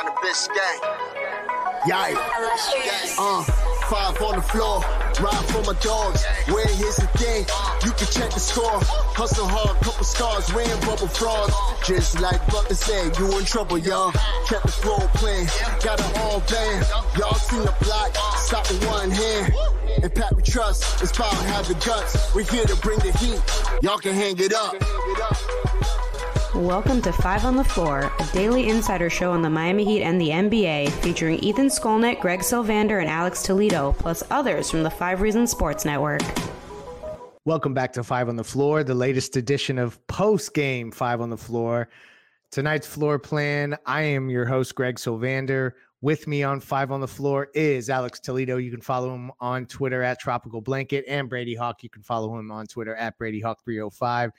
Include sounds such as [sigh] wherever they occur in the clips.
Down to Biscayne. Yikes. Uh, five on the floor. Ride for my dogs. Where here's the thing. You can check the score. Hustle hard, couple scars. Wearing bubble frogs. Just like Butler said, you in trouble, y'all. Kept the floor playing. Got a whole band. Y'all seen the block. Stop with one hand. And Pat we trust. It's power have the guts. We're here to bring the heat. Y'all can hang it up. Welcome to Five on the Floor, a daily insider show on the Miami Heat and the NBA, featuring Ethan Skolnick, Greg Sylvander, and Alex Toledo, plus others from the Five Reasons Sports Network. Welcome back to Five on the Floor, the latest edition of post game Five on the Floor. Tonight's floor plan. I am your host, Greg Sylvander. With me on Five on the Floor is Alex Toledo. You can follow him on Twitter at Tropical Blanket and Brady Hawk. You can follow him on Twitter at Brady Hawk 305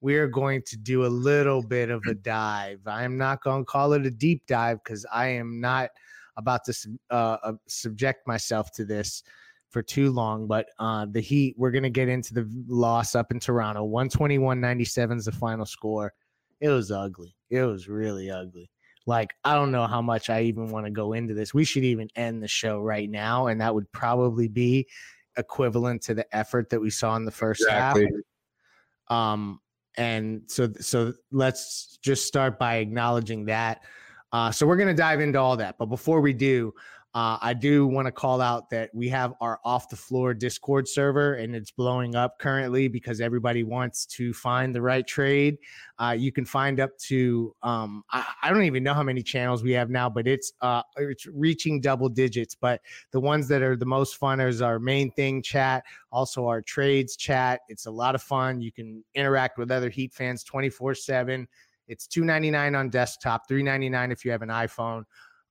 we are going to do a little bit of a dive. I am not going to call it a deep dive because I am not about to uh, uh, subject myself to this for too long. But uh, the Heat, we're going to get into the loss up in Toronto. 121 97 is the final score. It was ugly. It was really ugly. Like, I don't know how much I even want to go into this. We should even end the show right now. And that would probably be equivalent to the effort that we saw in the first exactly. half. Um, and so so let's just start by acknowledging that. Uh, so we're going to dive into all that but before we do uh, I do want to call out that we have our off the floor Discord server and it's blowing up currently because everybody wants to find the right trade. Uh, you can find up to um, I, I, don't even know how many channels we have now, but it's uh, it's reaching double digits. But the ones that are the most fun is our main thing chat, also our trades chat. It's a lot of fun. You can interact with other Heat fans twenty four seven. It's two ninety nine on desktop, three ninety nine if you have an iPhone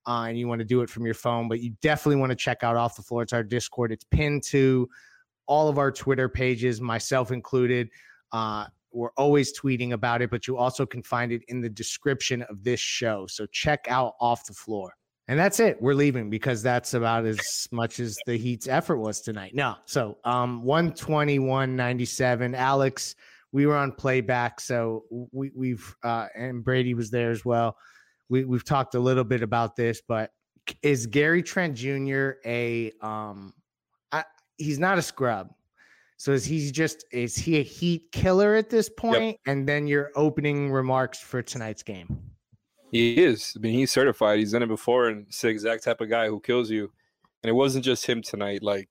uh, and you want to do it from your phone, but you definitely want to check out Off the Floor. It's our Discord. It's pinned to all of our Twitter pages, myself included. Uh, we're always tweeting about it, but you also can find it in the description of this show. So check out Off the Floor. And that's it. We're leaving because that's about as much as the Heat's effort was tonight. No. So um 121 97. Alex, we were on playback. So we, we've uh and Brady was there as well we, we've talked a little bit about this, but is Gary Trent Jr. a um I, he's not a scrub. So is he just is he a heat killer at this point? Yep. And then your opening remarks for tonight's game. He is. I mean, he's certified. He's done it before, and it's the exact type of guy who kills you. And it wasn't just him tonight. Like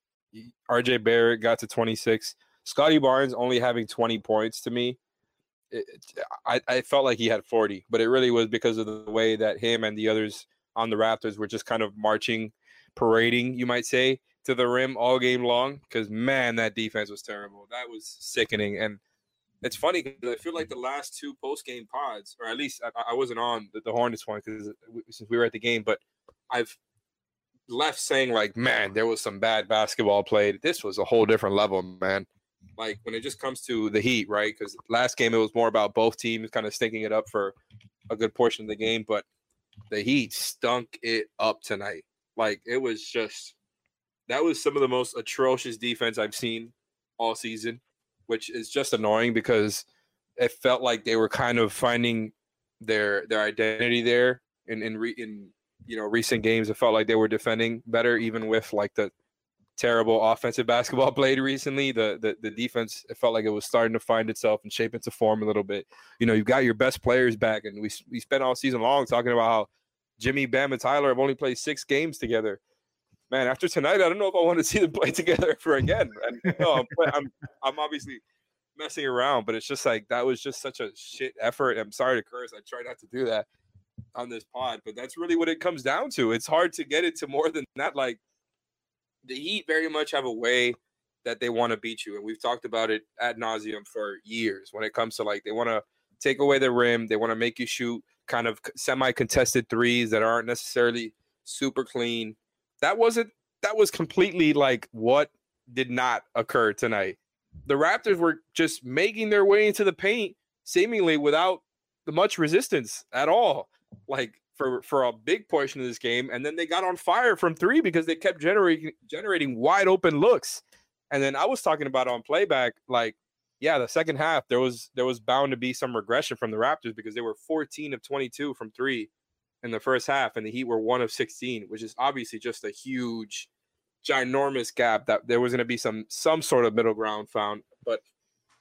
RJ Barrett got to 26. Scottie Barnes only having 20 points to me it, I, I felt like he had 40, but it really was because of the way that him and the others on the Raptors were just kind of marching, parading, you might say, to the rim all game long. Because man, that defense was terrible. That was sickening. And it's funny because I feel like the last two post game pods, or at least I, I wasn't on the, the Hornets one because since we were at the game, but I've left saying like, man, there was some bad basketball played. This was a whole different level, man like when it just comes to the Heat, right? Because last game it was more about both teams kind of stinking it up for a good portion of the game, but the Heat stunk it up tonight. Like it was just that was some of the most atrocious defense I've seen all season, which is just annoying because it felt like they were kind of finding their their identity there in in re, in you know recent games. It felt like they were defending better, even with like the terrible offensive basketball [laughs] played recently. The, the the defense it felt like it was starting to find itself and shape into form a little bit. You know, you've got your best players back, and we we spent all season long talking about how Jimmy, Bam, and Tyler have only played six games together. Man, after tonight, I don't know if I want to [laughs] see them play together for again. You I'm, I'm I'm obviously messing around, but it's just like that was just such a shit effort. I'm sorry to curse. I try not to do that on this pod, but that's really what it comes down to. It's hard to get it to more than that. Like the Heat very much have a way that they want to beat you, and we've talked about it ad nauseum for years. When it comes to like they want to take away the rim, they want to make you shoot kind of semi contested threes that aren't necessarily super clean. That wasn't that was completely like what did not occur tonight. The Raptors were just making their way into the paint seemingly without much resistance at all. Like for for a big portion of this game, and then they got on fire from three because they kept generating generating wide open looks. And then I was talking about on playback, like, yeah, the second half there was there was bound to be some regression from the Raptors because they were 14 of 22 from three in the first half, and the Heat were one of 16, which is obviously just a huge, ginormous gap that there was going to be some some sort of middle ground found. But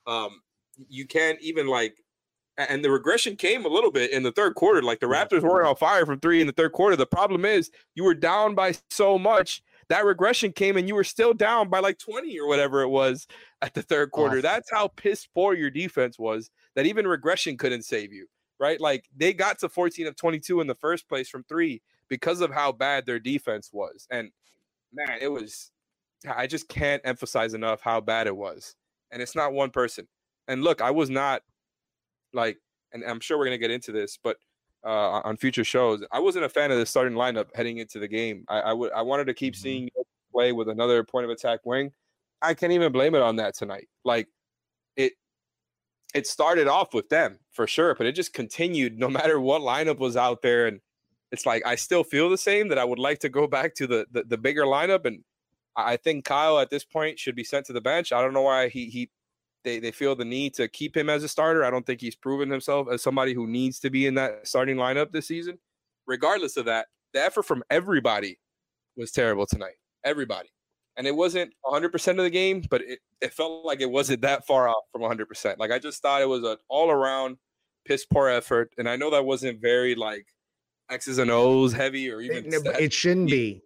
um, you can't even like and the regression came a little bit in the third quarter. Like the Raptors were on fire from three in the third quarter. The problem is you were down by so much. That regression came and you were still down by like 20 or whatever it was at the third quarter. Awesome. That's how piss poor your defense was that even regression couldn't save you, right? Like they got to 14 of 22 in the first place from three because of how bad their defense was. And man, it was, I just can't emphasize enough how bad it was. And it's not one person. And look, I was not like, and I'm sure we're gonna get into this, but uh, on future shows, I wasn't a fan of the starting lineup heading into the game. I, I would I wanted to keep mm-hmm. seeing play with another point of attack wing. I can't even blame it on that tonight. Like it it started off with them for sure, but it just continued no [laughs] matter what lineup was out there. And it's like I still feel the same that I would like to go back to the the, the bigger lineup. And I think Kyle at this point should be sent to the bench. I don't know why he he they they feel the need to keep him as a starter. I don't think he's proven himself as somebody who needs to be in that starting lineup this season. Regardless of that, the effort from everybody was terrible tonight. Everybody. And it wasn't 100% of the game, but it, it felt like it wasn't that far off from 100%. Like I just thought it was an all around piss poor effort. And I know that wasn't very like X's and O's heavy or even. It, it shouldn't be.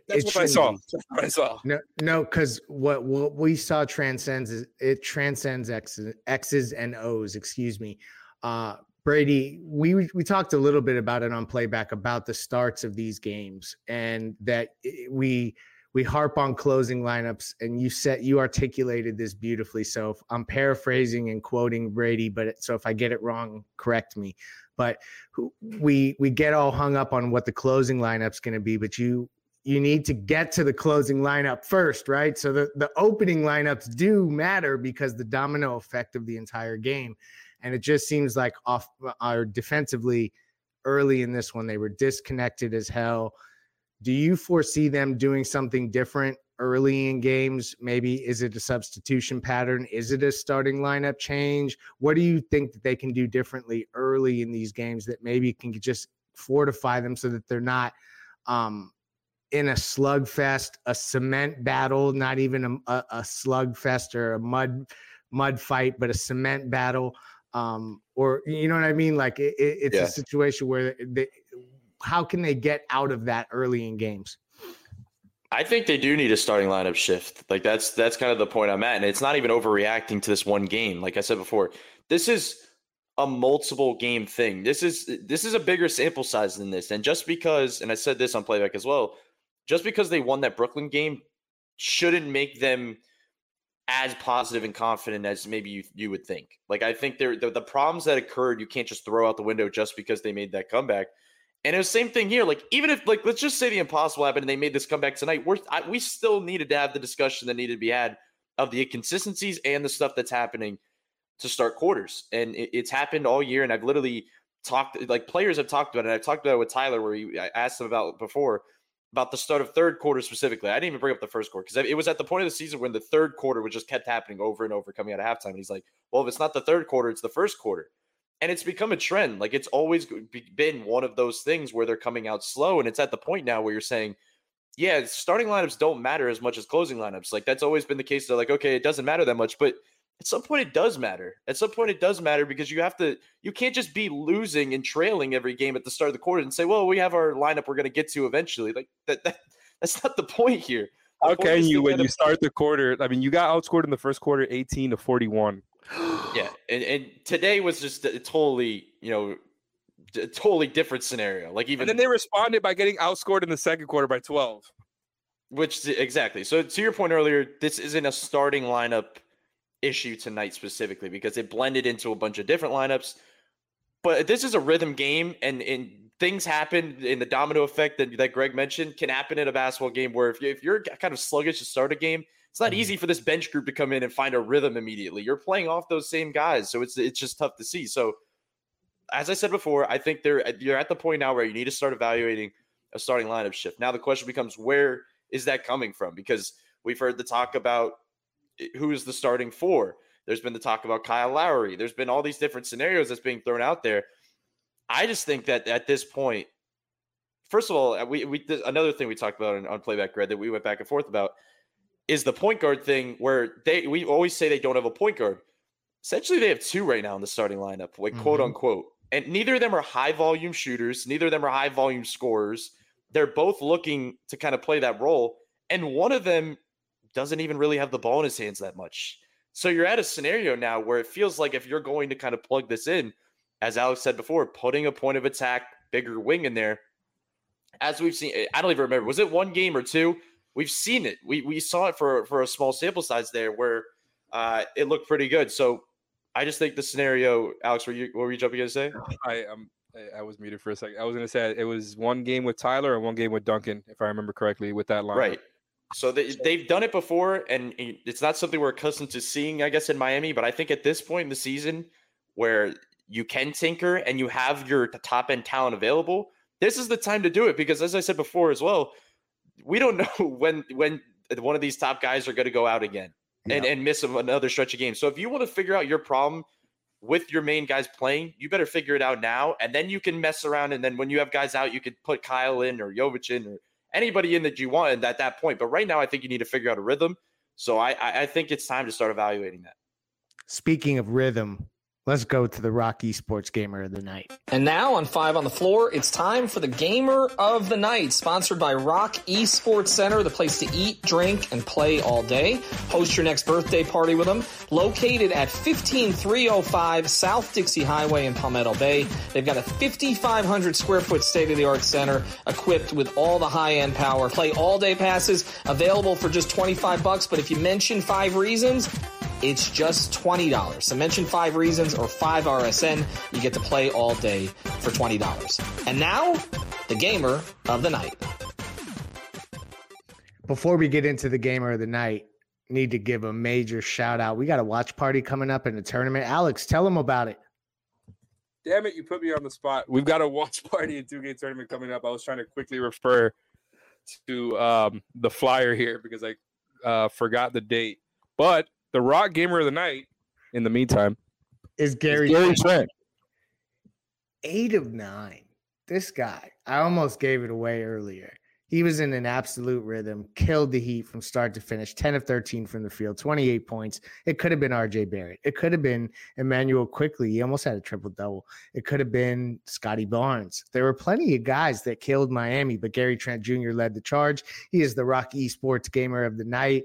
[laughs] That's what I saw. what I saw. No, no, because what what we saw transcends is it transcends X's, X's and O's. Excuse me, uh, Brady. We we talked a little bit about it on playback about the starts of these games and that we we harp on closing lineups and you said you articulated this beautifully so i'm paraphrasing and quoting brady but so if i get it wrong correct me but we we get all hung up on what the closing lineup's going to be but you you need to get to the closing lineup first, right? So the, the opening lineups do matter because the domino effect of the entire game. And it just seems like off our defensively early in this one, they were disconnected as hell. Do you foresee them doing something different early in games? Maybe is it a substitution pattern? Is it a starting lineup change? What do you think that they can do differently early in these games that maybe can just fortify them so that they're not um, in a slugfest, a cement battle, not even a, a, a slugfest or a mud mud fight, but a cement battle. Um, or you know what I mean? Like it, it's yeah. a situation where they, how can they get out of that early in games? I think they do need a starting lineup shift. Like that's that's kind of the point I'm at, and it's not even overreacting to this one game. Like I said before, this is a multiple game thing. This is this is a bigger sample size than this. And just because, and I said this on playback as well, just because they won that Brooklyn game shouldn't make them as positive and confident as maybe you, you would think. Like I think the, the problems that occurred you can't just throw out the window just because they made that comeback. And it was the same thing here. Like even if like let's just say the impossible happened and they made this comeback tonight, we're I, we still needed to have the discussion that needed to be had of the inconsistencies and the stuff that's happening to start quarters. And it, it's happened all year. And I've literally talked like players have talked about it. I've talked about it with Tyler where he, I asked him about before about the start of third quarter specifically. I didn't even bring up the first quarter because it was at the point of the season when the third quarter was just kept happening over and over coming out of halftime. And he's like, well, if it's not the third quarter, it's the first quarter. And it's become a trend. Like it's always been one of those things where they're coming out slow. And it's at the point now where you're saying, yeah, starting lineups don't matter as much as closing lineups. Like that's always been the case. They're like, okay, it doesn't matter that much. But at some point it does matter. At some point it does matter because you have to you can't just be losing and trailing every game at the start of the quarter and say, "Well, we have our lineup we're going to get to eventually." Like that, that [laughs] that's not the point here. The How can you when you start the quarter? I mean, you got outscored in the first quarter 18 to 41. yeah, and and today was just a totally, you know, a totally different scenario. Like even And then they responded by getting outscored in the second quarter by 12. Which exactly. So to your point earlier, this isn't a starting lineup issue tonight specifically because it blended into a bunch of different lineups. but this is a rhythm game, and and things happen in the domino effect that, that Greg mentioned can happen in a basketball game where if, you, if you're kind of sluggish to start a game, it's not mm-hmm. easy for this bench group to come in and find a rhythm immediately. You're playing off those same guys, so it's it's just tough to see. So, as I said before, I think they're you're at the point now where you need to start evaluating a starting lineup shift. Now the question becomes where is that coming from? Because we've heard the talk about who is the starting four. There's been the talk about Kyle Lowry. There's been all these different scenarios that's being thrown out there. I just think that at this point, first of all, we, we another thing we talked about on, on playback Red that we went back and forth about is the point guard thing where they we always say they don't have a point guard. Essentially, they have two right now in the starting lineup, like mm-hmm. quote unquote. And neither of them are high volume shooters, neither of them are high volume scorers. They're both looking to kind of play that role. And one of them doesn't even really have the ball in his hands that much. So you're at a scenario now where it feels like if you're going to kind of plug this in, as Alex said before, putting a point of attack, bigger wing in there, as we've seen, I don't even remember, was it one game or two? We've seen it. We we saw it for for a small sample size there where uh, it looked pretty good. So I just think the scenario, Alex, were you what were you jumping in to say? I um I was muted for a second. I was going to say it was one game with Tyler and one game with Duncan, if I remember correctly, with that line. Right. So they, they've done it before, and it's not something we're accustomed to seeing, I guess, in Miami. But I think at this point in the season, where you can tinker and you have your top end talent available, this is the time to do it. Because as I said before as well, we don't [laughs] know when when one of these top guys are going to go out again yeah. and, and miss another stretch of games. So if you want to figure out your problem with your main guys playing, you better figure it out now. And then you can mess around. And then when you have guys out, you could put Kyle in or Jovic in or anybody in that you want at that point. But right now, I think you need to figure out a rhythm. So I, I think it's time to start evaluating that. Speaking of rhythm, Let's go to the ROK Esports Gamer of the Night. And now on Five on the Floor, it's time for the Gamer of the Night, sponsored by ROK Esports Center, the place to eat, drink, and play all day. Host your next birthday party with them. Located at 15305 South Dixie Highway in Palmetto Bay. They've got a 5,500 square foot state of the art center equipped with all the high end power. Play all day passes available for just 25 bucks. But if you mention five reasons, it's just $20. So mention five reasons or five RSN. You get to play all day for $20. And now, the gamer of the night. Before we get into the gamer of the night, need to give a major shout out. We got a watch party coming up in the tournament. Alex, tell them about it. Damn it, you put me on the spot. We've got a watch [laughs] party and two game tournament coming up. I was trying to quickly refer to um, the flyer here because I uh, forgot the date. But the ROK Gamer of the Night, in the meantime, is Gary, is Gary Trent. Eight of nine. This guy, I almost gave it away earlier. He was in an absolute rhythm, killed the Heat from start to finish, 10 of 13 from the field, 28 points. It could have been RJ Barrett. It could have been Immanuel Quickley. He almost had a triple double. It could have been Scottie Barnes. There were plenty of guys that killed Miami, but Gary Trent Jr. led the charge. He is the ROK Esports Gamer of the Night.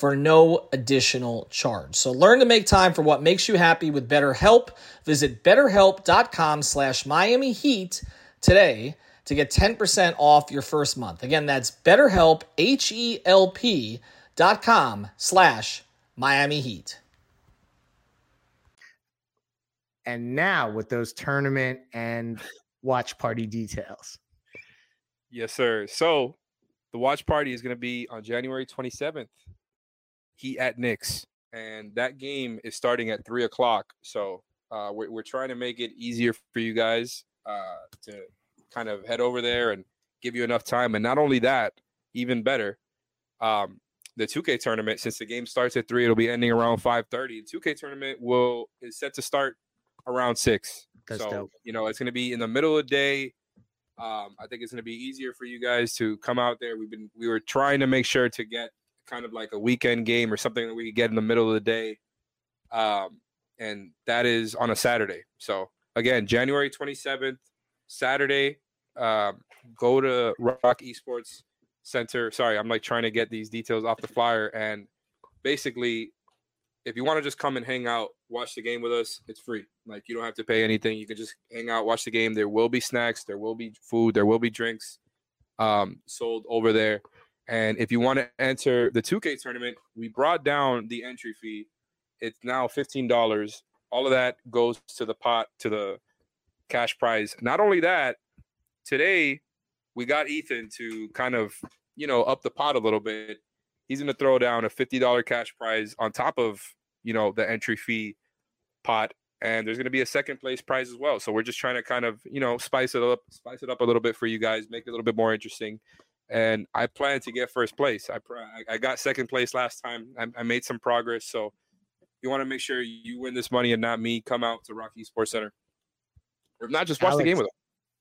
for no additional charge. So learn to make time for what makes you happy with BetterHelp. Visit betterhelp.com slash Miami Heat today to get 10% off your first month. Again, that's betterhelp, H-E-L-P dot com slash Miami Heat. And now with those tournament and watch party details. Yes, sir. So the watch party is going to be on January 27th Heat at Knicks, and that game is starting at three o'clock. So uh, we're we're trying to make it easier for you guys uh, to kind of head over there and give you enough time. And not only that, even better, um, the 2K tournament, since the game starts at three, it'll be ending around 5:30. The 2K tournament will is set to start around six. That's so dope. you know it's going to be in the middle of the day. Um, I think it's going to be easier for you guys to come out there. We've been we were trying to make sure to get kind of like a weekend game or something that we could get in the middle of the day, um, and that is on a Saturday. So again, January 27th, Saturday. Um, go to ROK Esports Center. Sorry, I'm like trying to get these details off the flyer. And basically, if you want to just come and hang out, watch the game with us, it's free. Like you don't have to pay anything. You can just hang out, watch the game. There will be snacks, there will be food, there will be drinks um, sold over there. And if you want to enter the 2K tournament, we brought down the entry fee. It's now $15. All of that goes to the pot, to the cash prize. Not only that, today we got Ethan to kind of, you know, up the pot a little bit. He's going to throw down a $50 cash prize on top of, you know, the entry fee pot and there's going to be a second place prize as well. So we're just trying to kind of, you know, spice it up, spice it up a little bit for you guys, make it a little bit more interesting. And I plan to get first place. I I got second place last time. I, I made some progress. So you want to make sure you win this money and not me. Come out to ROK Esports Center, or if not, just watch Alex, the game with us.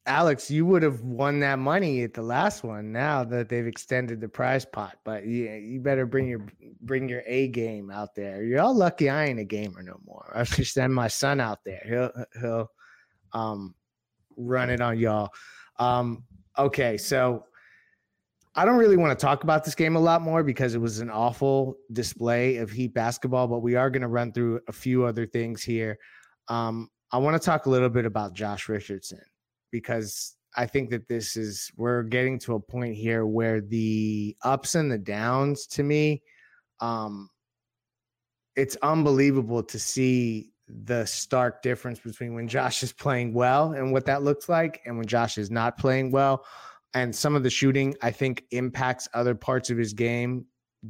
Alex, you would have won that money at the last one. Now that they've extended the prize pot, but yeah, you better bring your bring your A game out there. You're all lucky I ain't a gamer no more. I should send my son out there. He'll he'll um run it on y'all. Um, okay, so I don't really want to talk about this game a lot more because it was an awful display of Heat basketball, but we are going to run through a few other things here. Um, I want to talk a little bit about Josh Richardson because I think that this is we're getting to a point here where the ups and the downs to me, um, it's unbelievable to see the stark difference between when Josh is playing well and what that looks like, and when Josh is not playing well. And some of the shooting, I think, impacts other parts of his game.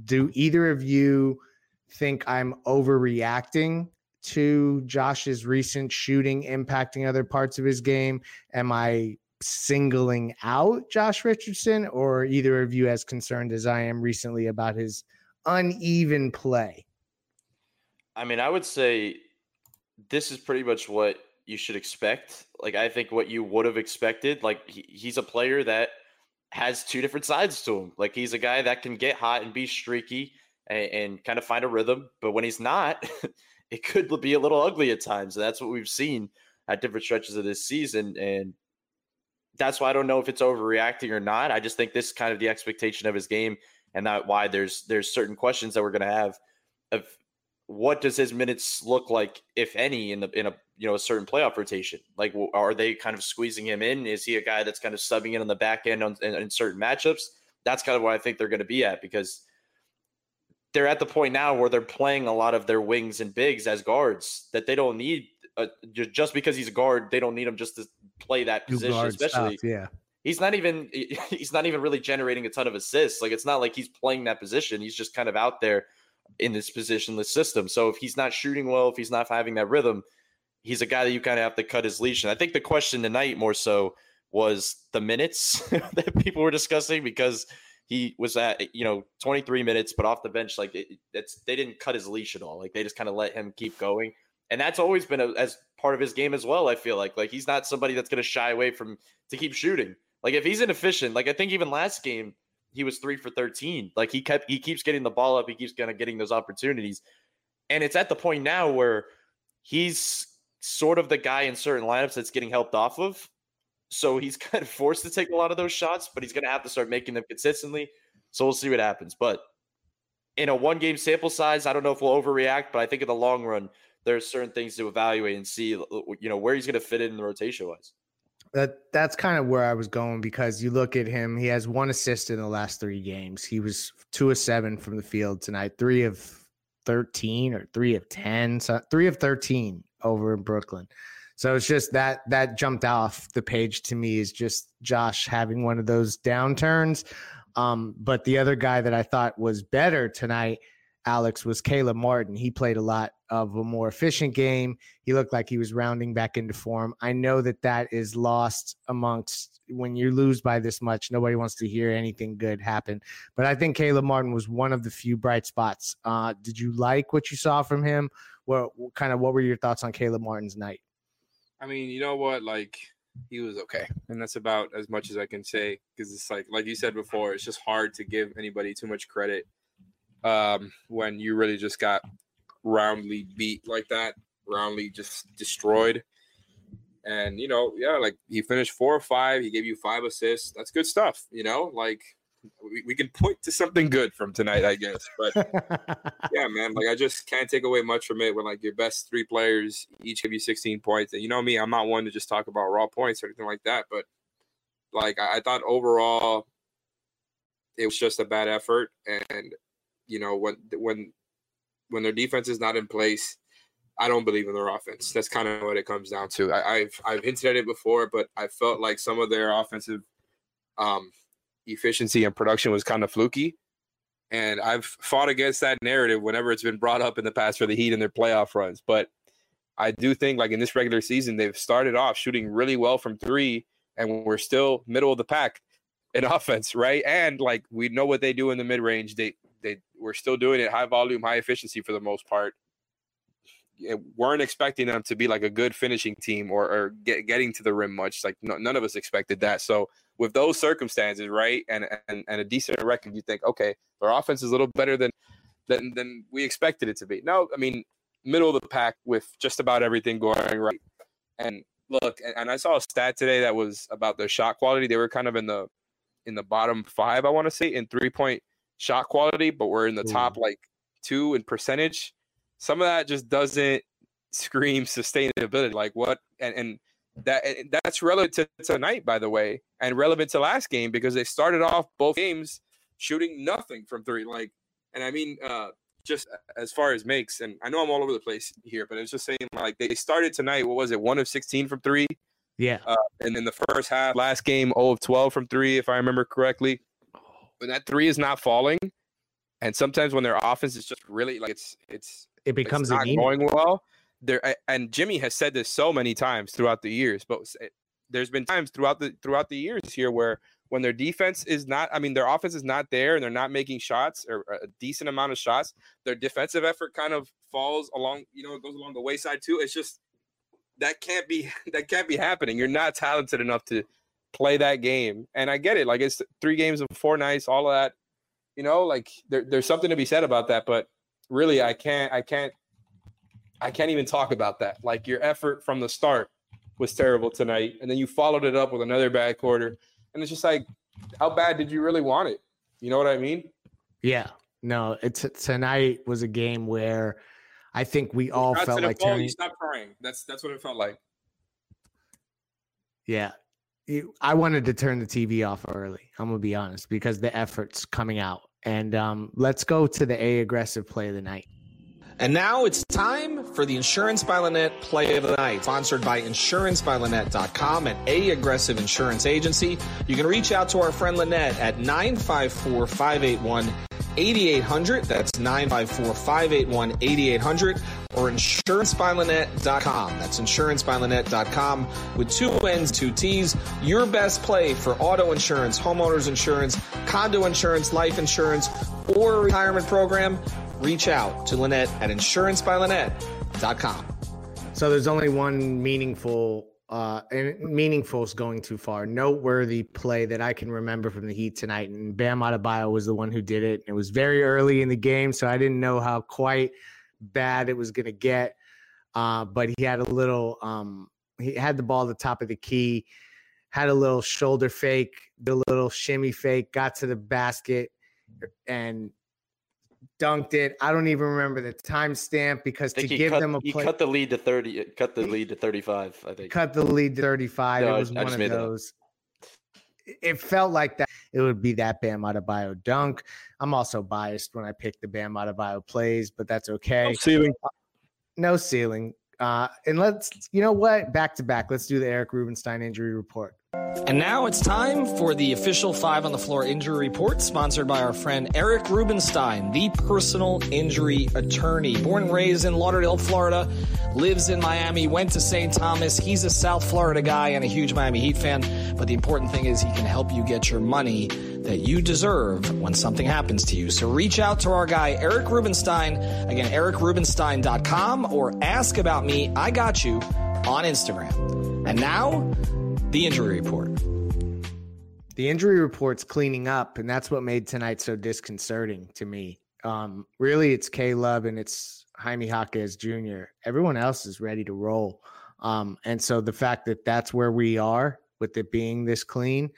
Do either of you think I'm overreacting to Josh's recent shooting impacting other parts of his game? Am I singling out Josh Richardson, or either of you as concerned as I am recently about his uneven play? I mean, I would say this is pretty much what you should expect. Like, I think what you would have expected. Like, he, he's a player that has two different sides to him. Like, he's a guy that can get hot and be streaky and, and kind of find a rhythm. But when he's not, [laughs] it could be a little ugly at times. And that's what we've seen at different stretches of this season. And that's why I don't know if it's overreacting or not. I just think this is kind of the expectation of his game, and that why there's there's certain questions that we're going to have of what does his minutes look like, if any, in the in a you know a certain playoff rotation? Like, are they kind of squeezing him in? Is he a guy that's kind of subbing in on the back end on, in, in certain matchups? That's kind of what I think they're going to be at because they're at the point now where they're playing a lot of their wings and bigs as guards that they don't need. Uh, just because he's a guard, they don't need him just to play that position. Especially, yeah, he's not even [laughs] he's not even really generating a ton of assists. Like it's not like he's playing that position. He's just kind of out there in this positionless system. So if he's not shooting well, if he's not having that rhythm, he's a guy that you kind of have to cut his leash. And I think the question tonight more so was the minutes [laughs] that people were discussing because he was at you know 23 minutes, but off the bench like it, they didn't cut his leash at all. Like they just kind of let him keep going, and that's always been a, as part of his game as well. I feel like like he's not somebody that's going to shy away from to keep shooting. Like if he's inefficient, like I think even last game he was three for 13. Like he kept he keeps getting the ball up, he keeps kind of getting those opportunities, and it's at the point now where he's sort of the guy in certain lineups that's getting helped off of so he's [laughs] kind of forced to take a lot of those shots, but he's going to have to start making them consistently. So we'll see what happens. But in a one game sample size, I don't know if we'll overreact, but I think in the long run, there's certain things to evaluate and see, uh, you know, where he's going to fit in the rotation wise. That that's kind of where I was going because you look at him, he has one assist in the last three games. He was two of seven from the field tonight, three of 13 or three of 10, so three of 13 over in Brooklyn. So it's just that that jumped off the page to me is just Josh having one of those downturns. Um, but the other guy that I thought was better tonight, Alex, was Caleb Martin. He played a lot of a more efficient game. He looked like he was rounding back into form. I know that that is lost amongst when you lose by this much. Nobody wants to hear anything good happen. But I think Caleb Martin was one of the few bright spots. Uh, did you like what you saw from him? What, kind of what were your thoughts on Caleb Martin's night? I mean, you know what? Like he was okay, and that's about as much as I can say because it's like, like you said before, it's just hard to give anybody too much credit um, when you really just got roundly beat like that, roundly just destroyed. And you know, yeah, like he finished four or five. He gave you five assists. That's good stuff. You know, like we, we can point to something good from tonight, I guess. But [laughs] yeah, man, like I just can't take away much from it when like your best three players each give you 16 points. And you know me, I'm not one to just talk about raw points or anything like that. But like I, I thought overall, it was just a bad effort. And you know when when when their defense is not in place, I don't believe in their offense. That's kind of what it comes down to. I, have I've hinted at it before, but I felt like some of their offensive um, efficiency and production was kind of fluky. And I've fought against that narrative whenever it's been brought up in the past for the Heat and their playoff runs. But I do think, like in this regular season, they've started off shooting really well from three, and we're still middle of the pack in [laughs] offense, right? And like we know what they do in the mid range. They they we're still doing it high volume, high efficiency for the most part. It, weren't expecting them to be like a good finishing team or, or get, getting to the rim much. Like no, none of us expected that. So with those circumstances, right, and, and and a decent record, you think, okay, their offense is a little better than than than we expected it to be. No, I mean middle of the pack with just about everything going right. And look, and, and I saw a stat today that was about their shot quality. They were kind of in the in the bottom five, I want to say, in three point shot quality, but we're in the top like two in percentage. Some of that just doesn't scream sustainability. Like what and, and that and that's relevant to tonight, by the way, and relevant to last game because they started off both games shooting nothing from three. Like, and I mean, uh, just as far as makes, and I know I'm all over the place here, but it's just saying like they started tonight. What was it? One of 16 from three. Yeah. Uh, and then the first half, last game, 0 of 12 from three, if I remember correctly when that three is not falling, and sometimes when their offense is just really like it's it's it becomes it's not going well. There and Jimmy has said this so many times throughout the years, but there's been times throughout the throughout the years here where when their defense is not, I mean, their offense is not there and they're not making shots or uh, a decent amount of shots, their defensive effort kind of falls along, you know, it goes along the wayside too. It's just that can't be [laughs] that can't be happening. You're not talented enough to play that game. And I get it. Like it's three games of four nights, all of that. You know, like there, there's something to be said about that. But really, I can't, I can't, I can't even talk about that. Like your effort from the start was terrible tonight, and then you followed it up with another bad quarter, and it's just like, how bad did you really want it? You know what I mean? Yeah. No, it's tonight was a game where I think we all felt like turning... you stopped crying. That's that's what it felt like. Yeah, I wanted to turn the TV off early. I'm gonna be honest because the effort's coming out. And um, let's go to the A aggressive play of the night. And now it's time for the Insurance by Linnette play of the night, sponsored by InsuranceByLinnette.com, an A aggressive insurance agency. You can reach out to our friend Linnette at 954 581 8800. That's 954 581 8800 or insurancebylinnette.com. That's insurancebylinnette.com with two N's, two T's. Your best play for auto insurance, homeowners insurance, condo insurance, life insurance, or retirement program. Reach out to Linnette at insurancebylinnette.com. So there's only one meaningful uh, and meaningful is going too far. Noteworthy play that I can remember from the Heat tonight, and Bam Adebayo was the one who did it. It was very early in the game, so I didn't know how quite bad it was going to get. Uh, but he had a little, um, he had the ball at the top of the key, had a little shoulder fake, the little shimmy fake, got to the basket, and dunked it. I don't even remember the timestamp because to give cut, them a play, he cut the lead to thirty. Cut the lead to thirty-five. I think cut the lead to thirty-five. No, it was I, one I of those. It felt like that. It would be that Bam Adebayo dunk. I'm also biased when I pick the Bam Adebayo plays, but that's okay. No ceiling. No ceiling. Uh, and let's, you know what? Back to back. Let's do the Eric Rubenstein injury report. And now it's time for the official Five on the Floor injury report, sponsored by our friend Eric Rubenstein, the personal injury attorney. Born and raised in Lauderdale, Florida, lives in Miami, went to St. Thomas. He's a South Florida guy and a huge Miami Heat fan. But the important thing is he can help you get your money that you deserve when something happens to you. So reach out to our guy, Eric Rubenstein. Again, ericrubenstein.com or ask about me. I got you on Instagram. And now, the injury report. The injury report's cleaning up, and that's what made tonight so disconcerting to me. Um, really, it's K Love and it's Jaime Jaquez Jr. Everyone else is ready to roll. Um, and so the fact that that's where we are with it being this clean,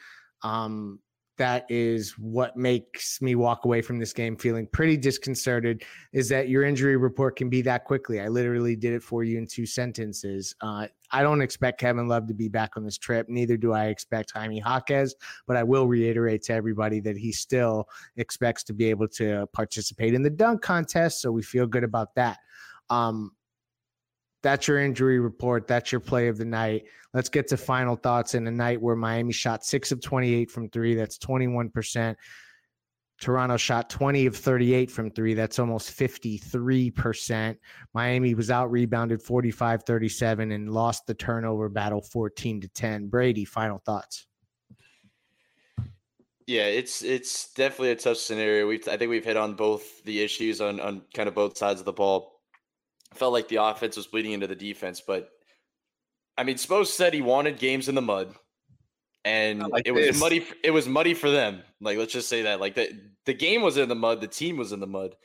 um, that is what makes me walk away from this game feeling pretty disconcerted is that your injury report can be that quickly. I literally did it for you in two sentences. Uh, I don't expect Kevin Love to be back on this trip. Neither do I expect Jaime Jaquez, but I will reiterate to everybody that he still expects to be able to participate in the dunk contest. So we feel good about that. Um, that's your injury report. That's your play of the night. Let's get to final thoughts in a night where Miami shot six of 28 from three. That's 21%. Toronto shot 20 of 38 from three. That's almost 53%. Miami was out rebounded 45 37 and lost the turnover battle 14 to 10. Brady, final thoughts. Yeah, it's it's definitely a tough scenario. We've I think we've hit on both the issues on on kind of both sides of the ball felt like the offense was bleeding into the defense. But I mean, Spo said he wanted games in the mud, and like it was this. muddy. It was muddy for them. Like let's just say that. Like the the game was in the mud. The team was in the mud.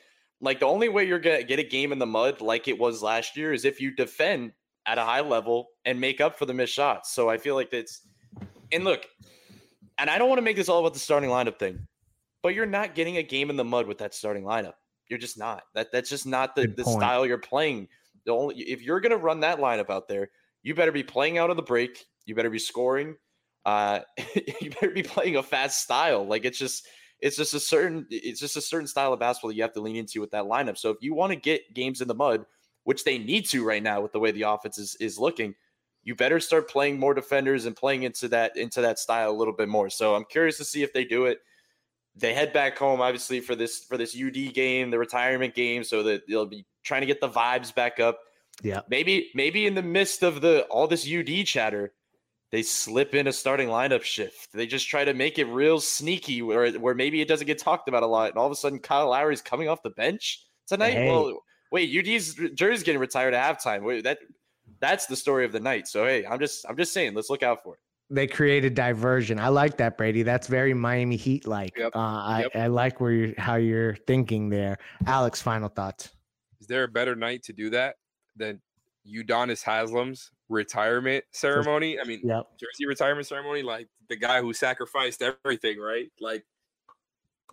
Like the only way you're gonna get a game in the mud like it was last year is if you defend at a high level and make up for the missed shots. So I feel like it's and look, and I don't want to make this all about the starting lineup thing, but you're not getting a game in the mud with that starting lineup. You're just not. That that's just not the, the style you're playing. The only if you're gonna run that lineup out there, you better be playing out of the break. You better be scoring. Uh, [laughs] you better be playing a fast style. Like it's just it's just a certain it's just a certain style of basketball that you have to lean into with that lineup. So if you want to get games in the mud, which they need to right now with the way the offense is is looking, you better start playing more defenders and playing into that into that style a little bit more. So I'm curious to see if they do it they head back home obviously for this for this UD game, the retirement game, so that they'll be trying to get the vibes back up. Yeah. Maybe maybe in the midst of the all this UD chatter, they slip in a starting lineup shift. They just try to make it real sneaky where where maybe it doesn't get talked about a lot. And all of a sudden Kyle Lowry's coming off the bench tonight. Hey. Well, wait, UD's jersey's getting retired at halftime. Wait, that that's the story of the night. So hey, I'm just I'm just saying, let's look out for it they created diversion. I like that, Brady. That's very Miami Heat like. Yep. Uh, I, yep. I like where you how you're thinking there. Alex, final thoughts. Is there a better night to do that than Udonis Haslem's retirement ceremony? I mean, yep. jersey retirement ceremony, like the guy who sacrificed everything, right? Like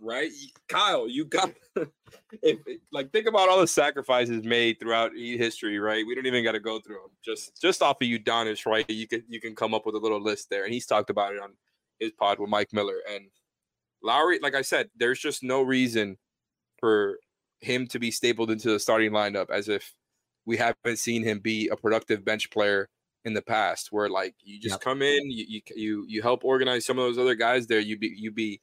right? Kyle, you got [laughs] if like think about all the sacrifices made throughout history, right? We don't even got to go through them. Just just off of Udonis, right? You can you can come up with a little list there, and he's talked about it on his pod with Mike Miller and Lowry. Like I said, there's just no reason for him to be stapled into the starting lineup as if we haven't seen him be a productive bench player in the past where like you just yep. come in you, you you you help organize some of those other guys there you be you be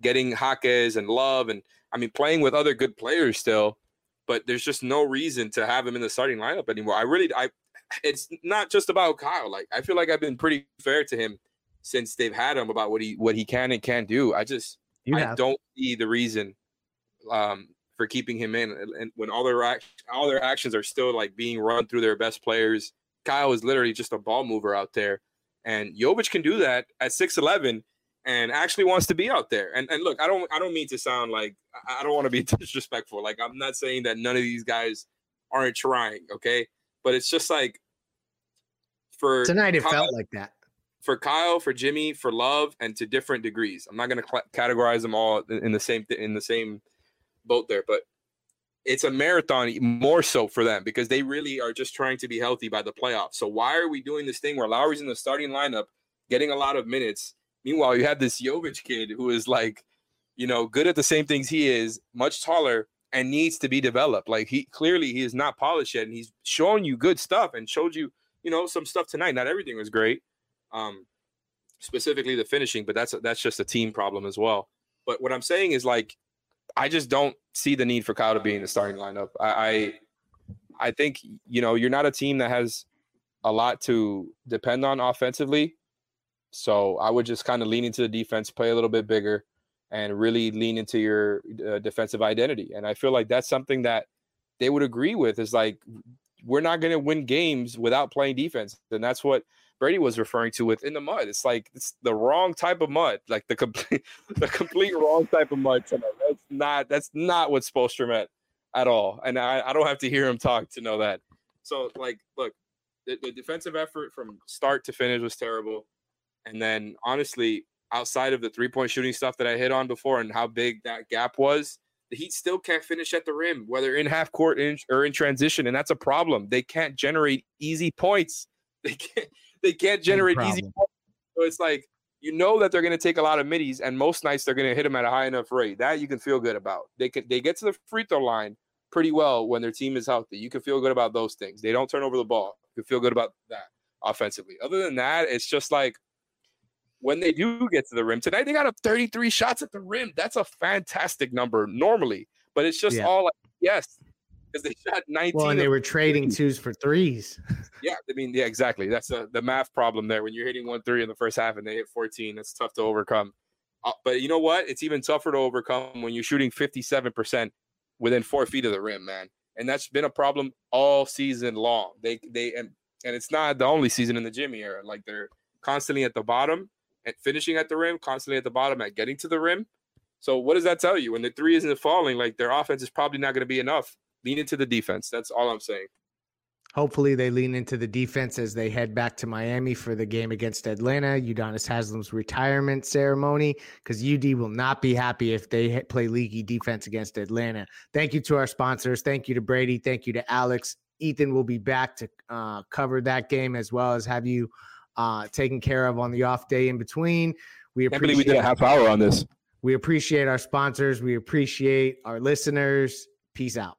getting Jaquez and Love, and I mean playing with other good players still. But there's just no reason to have him in the starting lineup anymore. I really, I, it's not just about Kyle. Like I feel like I've been pretty fair to him since they've had him about what he what he can and can't do. I just you I have. don't see the reason um, for keeping him in, and when all their all their actions are still like being run through their best players. Kyle is literally just a ball mover out there, and Jovic can do that at six eleven and actually wants to be out there. And and look, I don't I don't mean to sound like I don't want to be [laughs] disrespectful. Like I'm not saying that none of these guys aren't trying, okay? But it's just like for tonight it Kyle, felt like that. For Kyle, for Jimmy, for Love, and to different degrees. I'm not going to cl- categorize them all in the same in the same boat there, but it's a marathon more so for them because they really are just trying to be healthy by the playoffs. So why are we doing this thing where Lowry's in the starting lineup, getting a lot of minutes, Meanwhile, you have this Jovic kid who is like, you know, good at the same things he is, much taller, and needs to be developed. Like he clearly he is not polished yet, and he's showing you good stuff and showed you, you know, some stuff tonight. Not everything was great, um, specifically the finishing, but that's that's just a team problem as well. But what I'm saying is like, I just don't see the need for Kyle to be in the starting lineup. I, I, I think you know you're not a team that has a lot to depend on offensively. So I would just kind of lean into the defense, play a little bit bigger, and really lean into your uh, defensive identity. And I feel like that's something that they would agree with is like we're not going to win games without playing defense, and that's what Brady was referring to with in the mud. It's like it's the wrong type of mud, like the complete [laughs] the complete wrong type of mud tonight. That's not that's not what Spoelstra meant at all. And I, I don't have to hear him talk to know that. So like, look, the, the defensive effort from start to finish was terrible. And then honestly, outside of the three point shooting stuff that I hit on before and how big that gap was, the Heat still can't finish at the rim, whether in half court or in transition, and that's a problem. They can't generate easy points. They can't. They can't generate easy points. So it's like you know that they're going to take a lot of middies, and most nights they're going to hit them at a high enough rate. That you can feel good about. They can they get to the free throw line pretty well when their team is healthy. You can feel good about those things. They don't turn over the ball. You can feel good about that offensively. Other than that, it's just like when they do get to the rim tonight, they got up 33 shots at the rim. That's a fantastic number normally, but it's just yeah. all like yes, because they [laughs] shot 19. Well, and they were trading twos for threes. yeah, I mean, yeah, exactly. That's a, the math problem there. When you're hitting one three in the first half and they hit 14, that's tough to overcome. Uh, but you know what? It's even tougher to overcome when you're shooting 57% within four feet of the rim, man. And that's been a problem all season long. They they and and it's not the only season in the Jimmy era. Like they're constantly at the bottom and finishing at the rim, constantly at the bottom at getting to the rim. So what does that tell you? When the three isn't falling, like their offense is probably not going to be enough. Lean into the defense. That's all I'm saying. Hopefully, they lean into the defense as they head back to Miami for the game against Atlanta, Udonis Haslem's retirement ceremony, because UD will not be happy if they play leaky defense against Atlanta. Thank you to our sponsors. Thank you to Brady. Thank you to Alex. Ethan will be back to uh, cover that game as well as have you uh, taken care of on the off day in between. We appreciate. we did a half hour on this. We appreciate our sponsors. We appreciate our listeners. Peace out.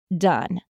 done.